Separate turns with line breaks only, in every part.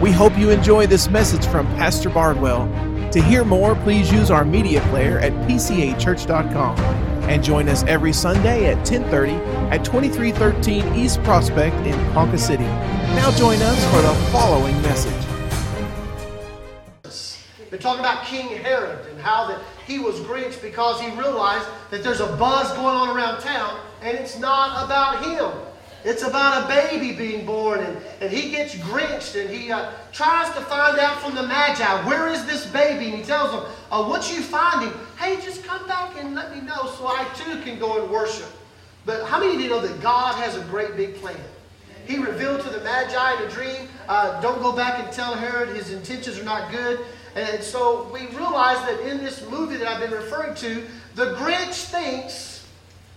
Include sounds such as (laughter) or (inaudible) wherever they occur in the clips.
We hope you enjoy this message from Pastor Bardwell. To hear more, please use our media player at pcachurch.com and join us every Sunday at 10:30 at 2313 East Prospect in Ponca City. Now join us for the following message.
Been talking about King Herod and how that he was grinched because he realized that there's a buzz going on around town and it's not about him. It's about a baby being born, and, and he gets grinched, and he uh, tries to find out from the Magi, where is this baby? And he tells them, uh, once you find him, hey, just come back and let me know so I too can go and worship. But how many of you know that God has a great big plan? He revealed to the Magi in a dream, uh, don't go back and tell Herod his intentions are not good. And so we realize that in this movie that I've been referring to, the Grinch thinks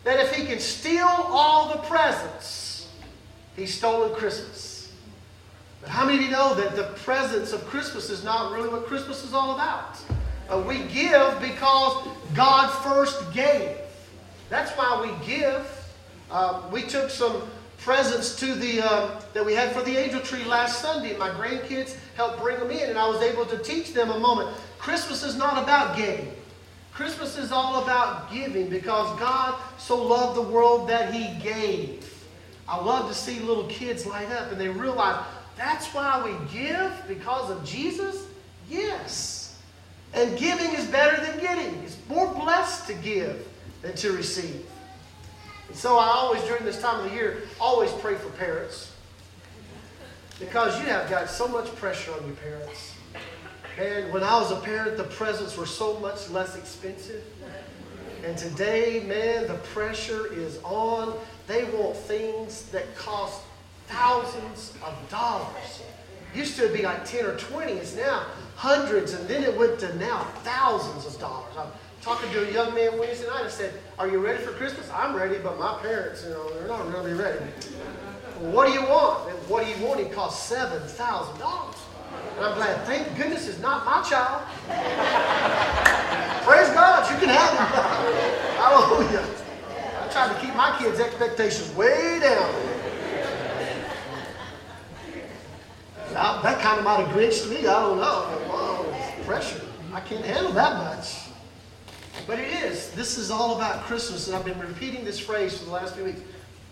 that if he can steal all the presents, He's stolen Christmas. But how many of you know that the presence of Christmas is not really what Christmas is all about? Uh, we give because God first gave. That's why we give. Uh, we took some presents to the uh, that we had for the angel tree last Sunday. My grandkids helped bring them in, and I was able to teach them a moment. Christmas is not about giving. Christmas is all about giving because God so loved the world that He gave. I love to see little kids light up and they realize that's why we give because of Jesus? Yes. And giving is better than getting. It's more blessed to give than to receive. And so I always, during this time of the year, always pray for parents. Because you have got so much pressure on your parents. And when I was a parent, the presents were so much less expensive. And today, man, the pressure is on they want things that cost thousands of dollars. Used to be like 10 or 20, it's now hundreds, and then it went to now thousands of dollars. I'm talking to a young man Wednesday night. I said, Are you ready for Christmas? I'm ready, but my parents, you know, they're not really ready. Well, what do you want? And what do you want? It costs $7,000. And I'm glad, thank goodness it's not my child. (laughs) Praise God, you can have him. (laughs) Hallelujah. To keep my kids' expectations way down. That kind of might have grinched me. I don't know. Whoa, pressure. I can't handle that much. But it is. This is all about Christmas, and I've been repeating this phrase for the last few weeks.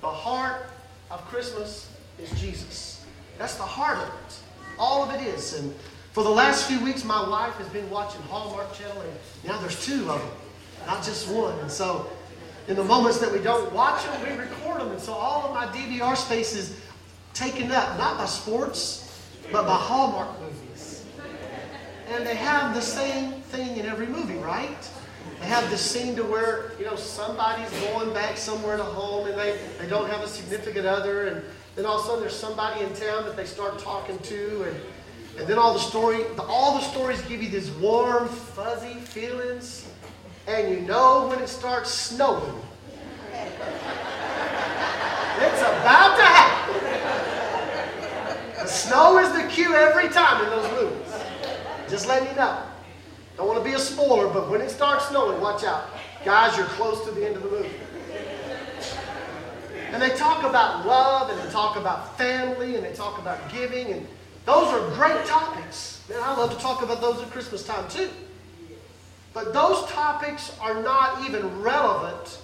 The heart of Christmas is Jesus. That's the heart of it. All of it is. And for the last few weeks, my wife has been watching Hallmark Channel, and now there's two of them, not just one. And so in the moments that we don't watch them, we record them. And so all of my DVR space is taken up, not by sports, but by Hallmark movies. And they have the same thing in every movie, right? They have this scene to where, you know, somebody's going back somewhere to home and they, they don't have a significant other. And then all of a sudden there's somebody in town that they start talking to. And, and then all the story, all the stories give you these warm, fuzzy feelings and you know when it starts snowing. It's about to happen. The snow is the cue every time in those movies. Just letting you know. Don't want to be a spoiler, but when it starts snowing, watch out. Guys, you're close to the end of the movie. And they talk about love, and they talk about family, and they talk about giving, and those are great topics. Man, I love to talk about those at Christmas time too. But those topics are not even relevant.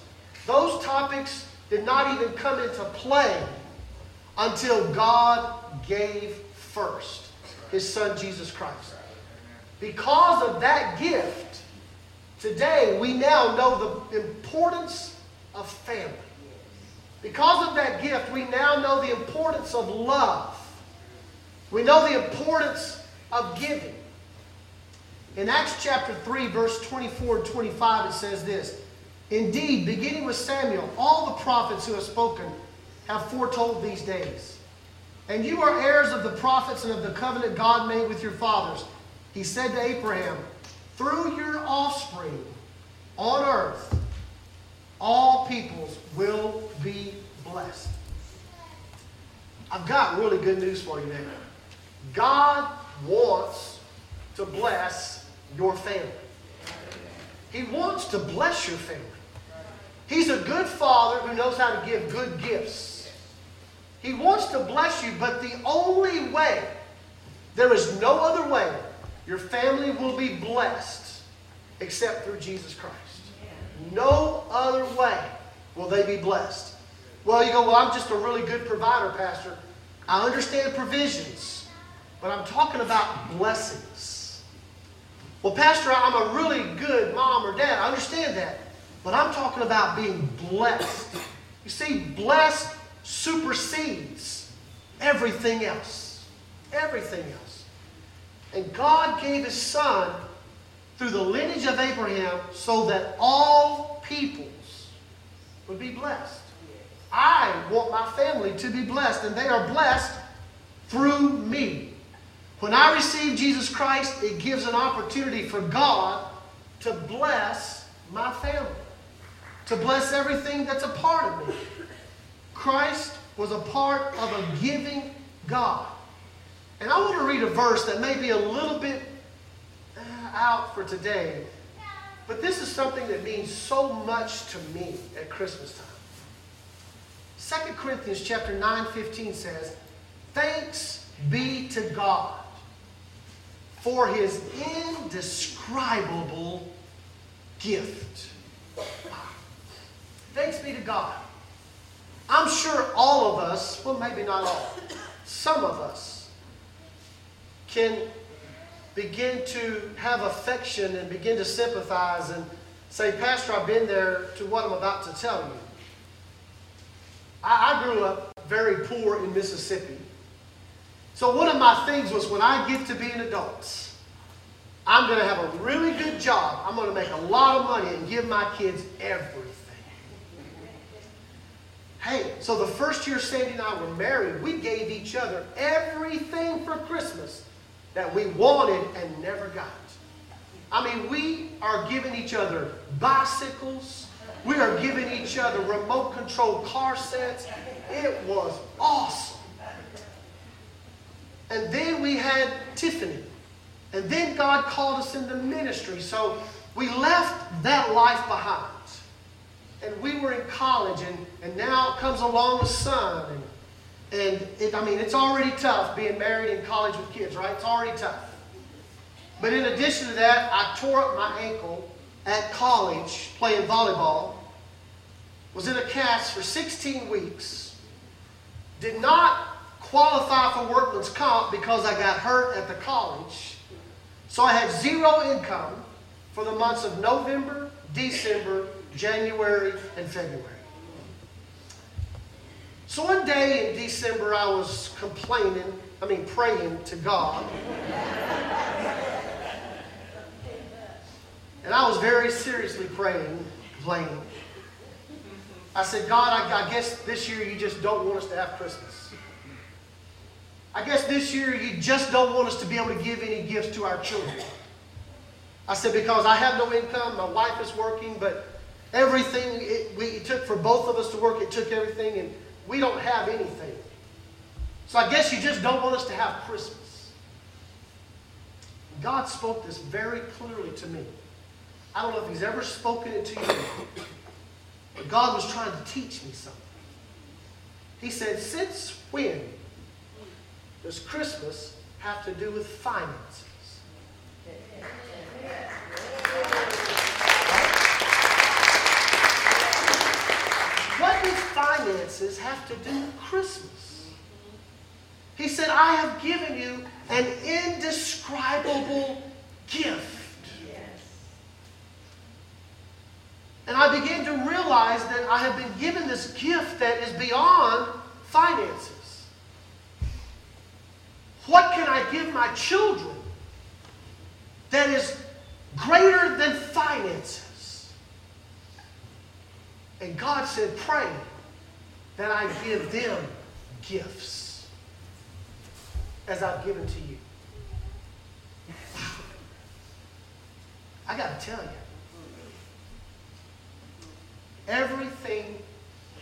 Those topics did not even come into play until God gave first his son Jesus Christ. Because of that gift, today we now know the importance of family. Because of that gift, we now know the importance of love. We know the importance of giving. In Acts chapter 3, verse 24 and 25, it says this Indeed, beginning with Samuel, all the prophets who have spoken have foretold these days. And you are heirs of the prophets and of the covenant God made with your fathers. He said to Abraham, Through your offspring on earth, all peoples will be blessed. I've got really good news for you now. God wants to bless your family. He wants to bless your family. He's a good father who knows how to give good gifts. He wants to bless you, but the only way There is no other way your family will be blessed except through Jesus Christ. No other way will they be blessed. Well, you go, well, I'm just a really good provider, Pastor. I understand provisions, but I'm talking about blessings. Well, Pastor, I'm a really good mom or dad. I understand that. But I'm talking about being blessed. You see, blessed supersedes everything else. Everything else. And God gave His Son through the lineage of Abraham so that all peoples would be blessed. I want my family to be blessed, and they are blessed through me. When I receive Jesus Christ, it gives an opportunity for God to bless my family, to bless everything that's a part of me. Christ was a part of a giving God. And I want to read a verse that may be a little bit uh, out for today, but this is something that means so much to me at Christmas time. 2 Corinthians chapter 9, 15 says, Thanks be to God for his indescribable gift. Thanks be to God. I'm sure all of us, well, maybe not all, some of us can begin to have affection and begin to sympathize and say, Pastor, I've been there to what I'm about to tell you. I, I grew up very poor in Mississippi. So one of my things was when I get to be an adult, I'm going to have a really good job. I'm going to make a lot of money and give my kids everything. Hey, so the first year Sandy and I were married, we gave each other everything for Christmas that we wanted and never got. I mean, we are giving each other bicycles. We are giving each other remote control car sets. It was awesome. And then we had Tiffany. And then God called us into ministry. So we left that life behind. And we were in college, and, and now comes along the son. And and it, I mean, it's already tough being married in college with kids, right? It's already tough. But in addition to that, I tore up my ankle at college playing volleyball, was in a cast for 16 weeks, did not qualify for workman's comp because I got hurt at the college. So I had zero income for the months of November, December, January, and February. So one day in December, I was complaining, I mean, praying to God. and I was very seriously praying, complaining. I said, God, I, I guess this year you just don't want us to have Christmas. I guess this year you just don't want us to be able to give any gifts to our children. I said, because I have no income, my wife is working, but everything it, we, it took for both of us to work, it took everything. And we don't have anything. So I guess you just don't want us to have Christmas. God spoke this very clearly to me. I don't know if He's ever spoken it to you, but God was trying to teach me something. He said, Since when does Christmas have to do with finances? What do finances have to do with Christmas? He said, I have given you an indescribable gift. And I began to realize that I have been given this gift that is beyond finances. What can I give my children that is greater than finances? And God said, Pray that I give them gifts as I've given to you. I got to tell you, everything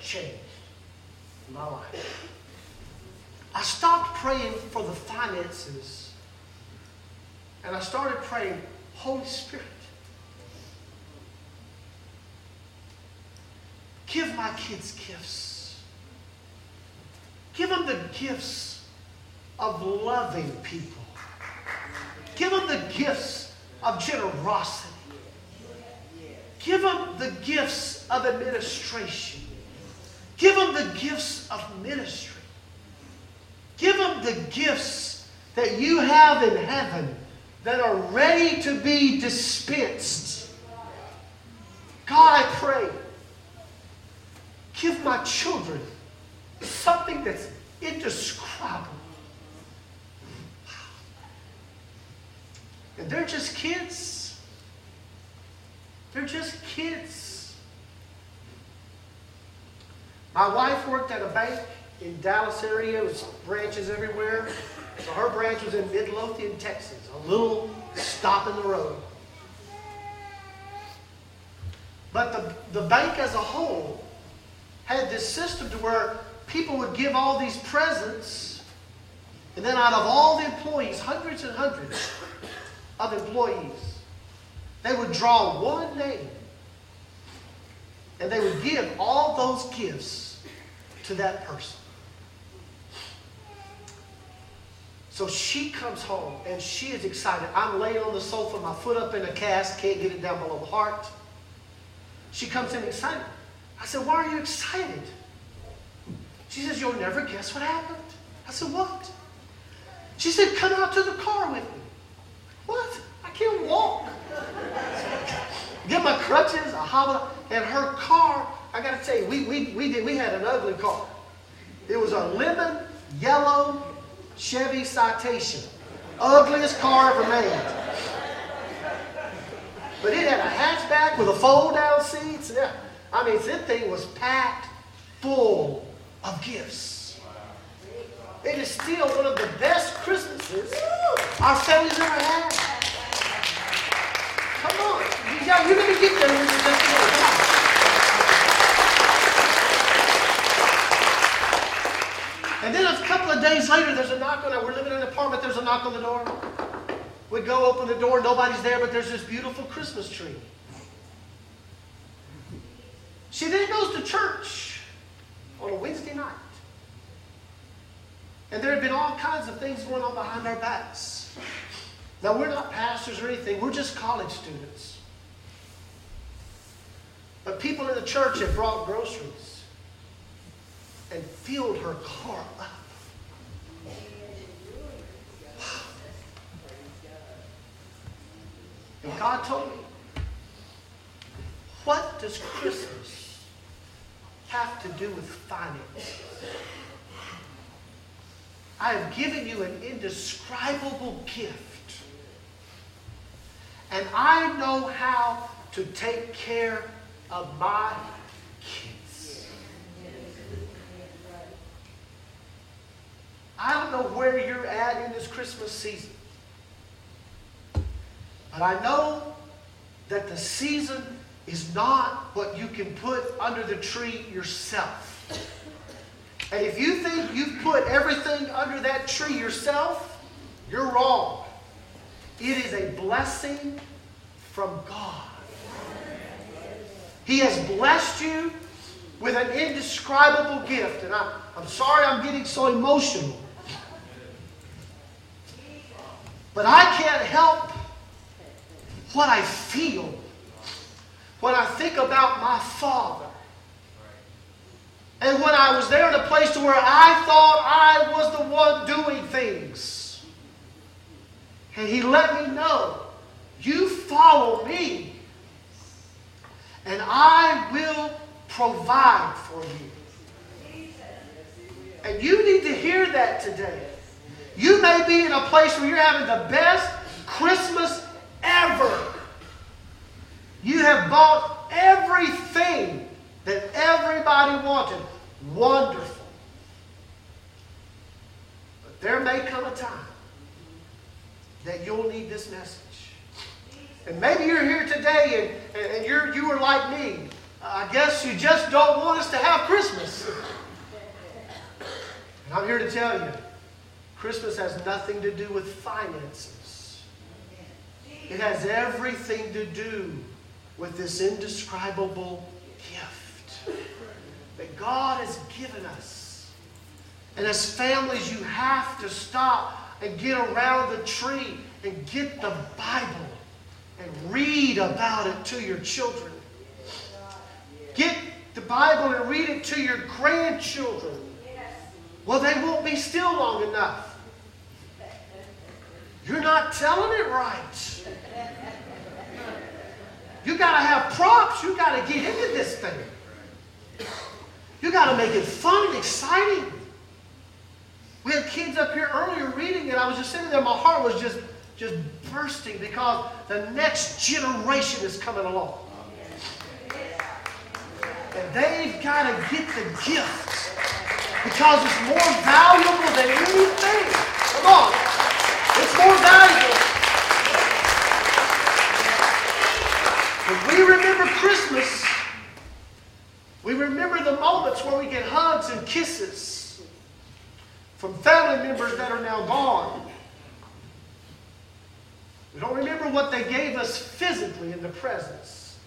changed in my life. I stopped praying for the finances and I started praying, Holy Spirit, give my kids gifts. Give them the gifts of loving people. Give them the gifts of generosity. Give them the gifts of administration. Give them the gifts of ministry. Give them the gifts that you have in heaven that are ready to be dispensed. God, I pray, give my children something that's indescribable. And they're just kids. They're just kids. My wife worked at a bank in Dallas area. with branches everywhere. So her branch was in Midlothian, Texas, a little stop in the road. But the, the bank as a whole had this system to where people would give all these presents, and then out of all the employees, hundreds and hundreds of employees, they would draw one name. And they would give all those gifts to that person. So she comes home and she is excited. I'm laying on the sofa, my foot up in a cast, can't get it down below the heart. She comes in excited. I said, Why are you excited? She says, You'll never guess what happened. I said, What? She said, Come out to the car with me. What? I can't walk. Get my crutches, a hobble, and her car, I gotta tell you, we, we, we, did, we had an ugly car. It was a lemon yellow Chevy Citation. Ugliest car ever made. But it had a hatchback with a fold-down seats. Yeah. I mean, this thing was packed full of gifts. It is still one of the best Christmases our family's ever had. Come on. You're going to get there when you just And then a couple of days later, there's a knock on it. We're living in an apartment, there's a knock on the door. We go open the door, nobody's there, but there's this beautiful Christmas tree. She then goes to church on a Wednesday night. And there had been all kinds of things going on behind our backs. Now, we're not pastors or anything, we're just college students. But people in the church had brought groceries and filled her car up. And God told me, what does Christmas have to do with finances? I have given you an indescribable gift. And I know how to take care of my kids. I don't know where you're at in this Christmas season. But I know that the season is not what you can put under the tree yourself. And if you think you've put everything under that tree yourself, you're wrong. It is a blessing from God. He has blessed you with an indescribable gift. And I, I'm sorry I'm getting so emotional. But I can't help what I feel when I think about my father. And when I was there in a place to where I thought I was the one doing things. And he let me know, you follow me, and I will provide for you. And you need to hear that today. You may be in a place where you're having the best Christmas ever. You have bought everything that everybody wanted. Wonderful. But there may come a time that you'll need this message. And maybe you're here today and, and you're, you are like me. I guess you just don't want us to have Christmas. And I'm here to tell you Christmas has nothing to do with finances. It has everything to do with this indescribable gift that God has given us. And as families, you have to stop and get around the tree and get the Bible and read about it to your children. Get the Bible and read it to your grandchildren. Well, they won't be still long enough. You're not telling it right. You got to have props. You got to get into this thing. You got to make it fun and exciting. We had kids up here earlier reading, and I was just sitting there. My heart was just, just bursting because the next generation is coming along. And they've got to get the gift because it's more valuable than anything. Come on. It's more valuable. We remember Christmas, we remember the moments where we get hugs and kisses from family members that are now gone. We don't remember what they gave us physically in the presents.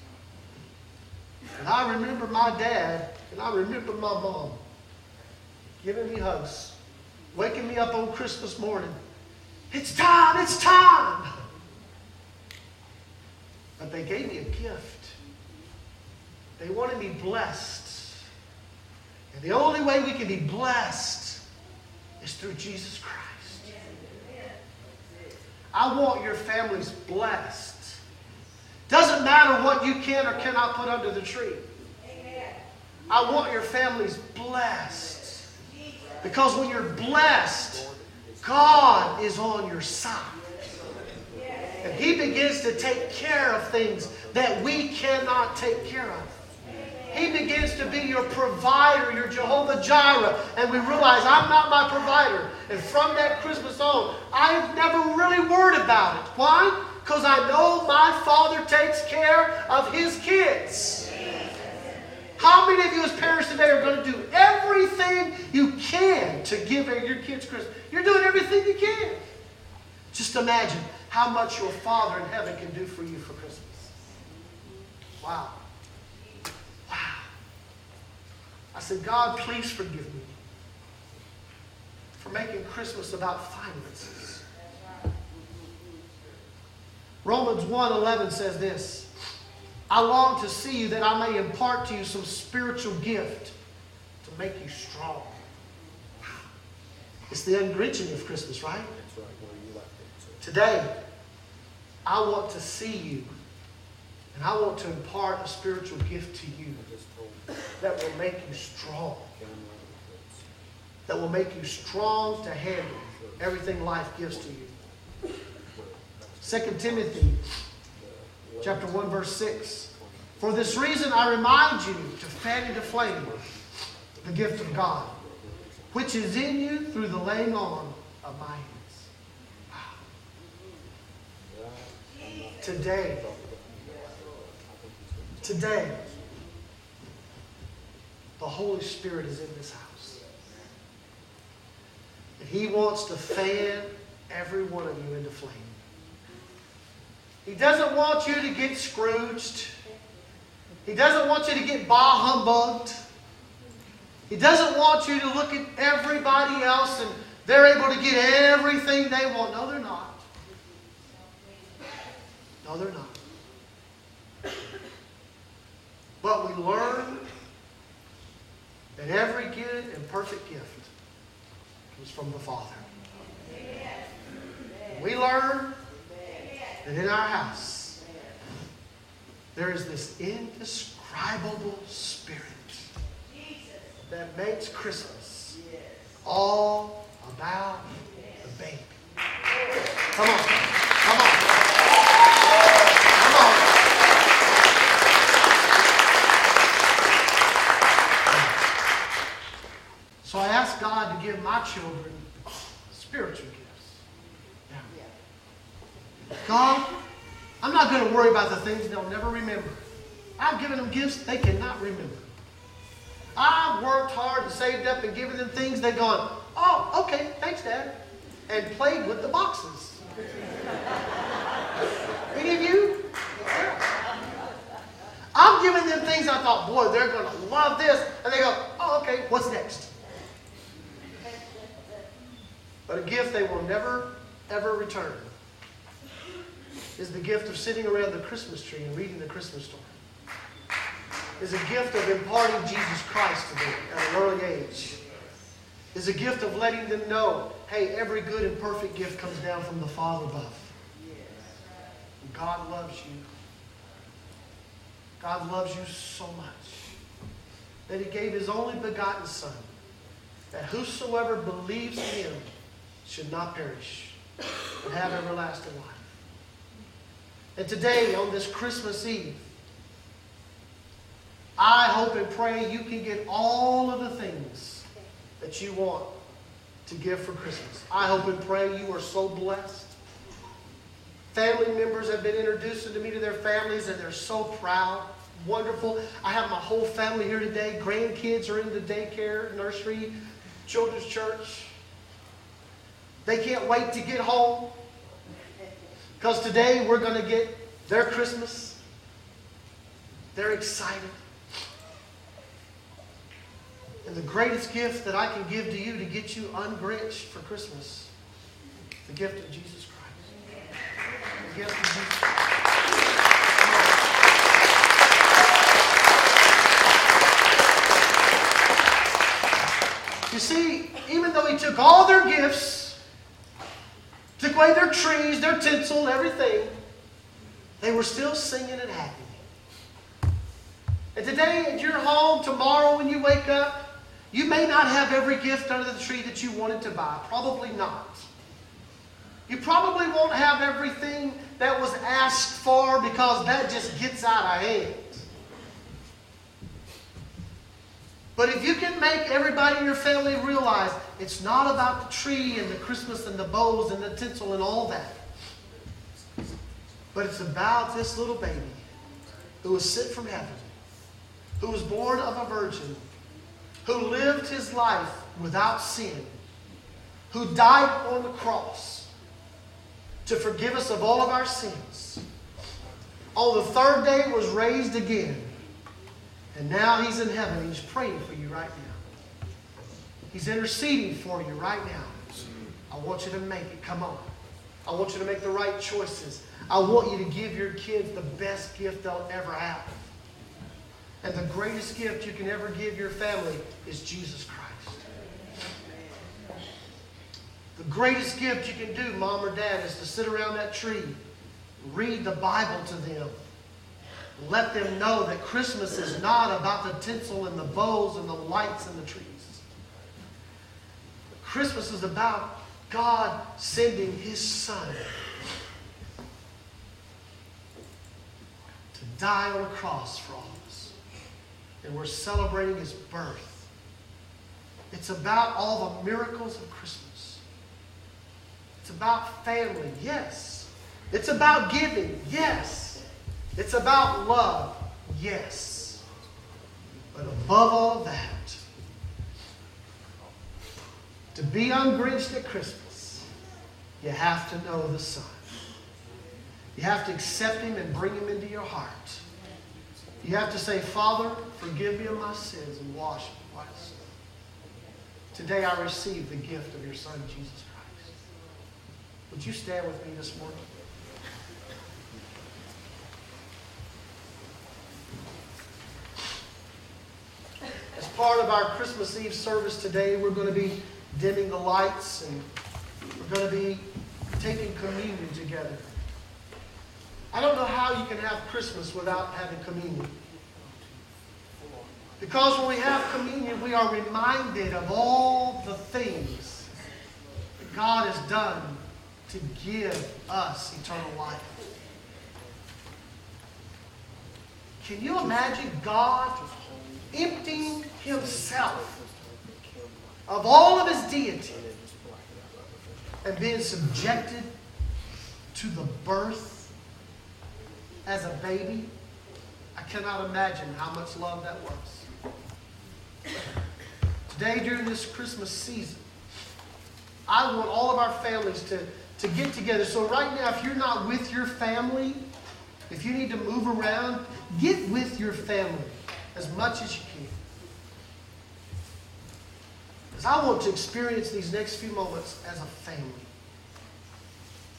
And I remember my dad, and I remember my mom giving me hugs, waking me up on Christmas morning. It's time, it's time. But they gave me a gift. They wanted me blessed. And the only way we can be blessed is through Jesus Christ. I want your families blessed. Doesn't matter what you can or cannot put under the tree. I want your families blessed. Because when you're blessed, God is on your side. And He begins to take care of things that we cannot take care of. He begins to be your provider, your Jehovah Jireh. And we realize I'm not my provider. And from that Christmas on, I've never really worried about it. Why? Because I know my Father takes care of His kids. How many of you as parents today are going to do everything you can to give your kids Christmas? You're doing everything you can. Just imagine how much your Father in heaven can do for you for Christmas. Wow. Wow. I said, God, please forgive me for making Christmas about finances. Romans 1:11 says this, I long to see you that I may impart to you some spiritual gift to make you strong. It's the ungrinching of Christmas, right? Today, I want to see you and I want to impart a spiritual gift to you that will make you strong. That will make you strong to handle everything life gives to you. 2 Timothy chapter 1 verse 6. For this reason I remind you to fan into flame the gift of God, which is in you through the laying on of my hands. Wow. Today, today, the Holy Spirit is in this house. And He wants to fan every one of you into flame. He doesn't want you to get Scrooged. He doesn't want you to get bah humbugged. He doesn't want you to look at everybody else and they're able to get everything they want. No, they're not. No, they're not. But we learn that every good and perfect gift comes from the Father. We learn that in our house there is this indescribable spirit that makes Christmas all about the baby. Come on. Come on. So I ask God to give my children spiritual gifts. Yeah. God, I'm not going to worry about the things they'll never remember. I've given them gifts they cannot remember. I've worked hard and saved up and given them things they've gone, oh, okay, thanks, Dad, and played with the boxes. (laughs) Any of you? I'm giving them things I thought, boy, they're going to love this. And they go, oh, okay, what's next? But a gift they will never, ever return is the gift of sitting around the Christmas tree and reading the Christmas story. Is a gift of imparting Jesus Christ to them at an early age. Is a gift of letting them know, hey, every good and perfect gift comes down from the Father above. God loves you. God loves you so much that he gave his only begotten Son, that whosoever believes in him should not perish, but have everlasting life. And today, on this Christmas Eve, I hope and pray you can get all of the things that you want to give for Christmas. I hope and pray you are so blessed. Family members have been introduced to me to their families, and they're so proud. Wonderful. I have my whole family here today. Grandkids are in the daycare, nursery, children's church. They can't wait to get home. Because today we're going to get their Christmas. They're excited. And the greatest gift that I can give to you to get you ungrinched for Christmas, the gift of Jesus Christ. The gift of Jesus Christ. You see, even though he took all their gifts, took away their trees, their tinsel, everything, they were still singing and happy. And today at your home, tomorrow when you wake up, you may not have every gift under the tree that you wanted to buy. Probably not. You probably won't have everything that was asked for because that just gets out of hand. But if you can make everybody in your family realize it's not about the tree and the Christmas and the bows and the tinsel and all that, but it's about this little baby who was sent from heaven, who was born of a virgin, who lived his life without sin, who died on the cross to forgive us of all of our sins. On the third day was raised again and now he's in heaven. He's praying for you right now. He's interceding for you right now. I want you to make it. Come on. I want you to make the right choices. I want you to give your kids the best gift they'll ever have. And the greatest gift you can ever give your family is Jesus Christ. The greatest gift you can do, mom or dad, is to sit around that tree, read the Bible to them let them know that Christmas is not about the tinsel and the bows and the lights and the trees. Christmas is about God sending His Son to die on a cross for all of us. And we're celebrating His birth. It's about all the miracles of Christmas. It's about family, yes. It's about giving, yes. It's about love, yes. But above all that, to be ungrinched at Christmas, you have to know the Son. You have to accept Him and bring Him into your heart. You have to say, Father, forgive me of my sins and wash me white as. Today I receive the gift of your Son, Jesus Christ. Would you stand with me this morning? As part of our Christmas Eve service today, we're going to be dimming the lights and we're going to be taking communion together. I don't know how you can have Christmas without having communion. Because when we have communion, we are reminded of all the things that God has done to give us eternal life. Can you imagine God emptying himself of all of his deity and being subjected to the birth as a baby? I cannot imagine how much love that was. Today, during this Christmas season, I want all of our families to, to get together. So, right now, if you're not with your family, if you need to move around, get with your family as much as you can. Because I want to experience these next few moments as a family.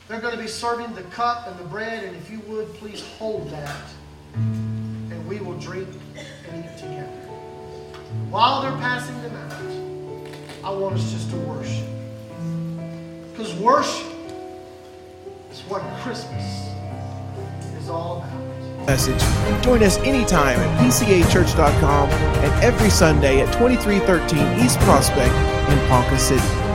They're going to be serving the cup and the bread, and if you would, please hold that. And we will drink and eat together. While they're passing them out, I want us just to worship. Because worship is what Christmas is all about.
Message. Join us anytime at pcachurch.com and every Sunday at 2313 East Prospect in Ponca City.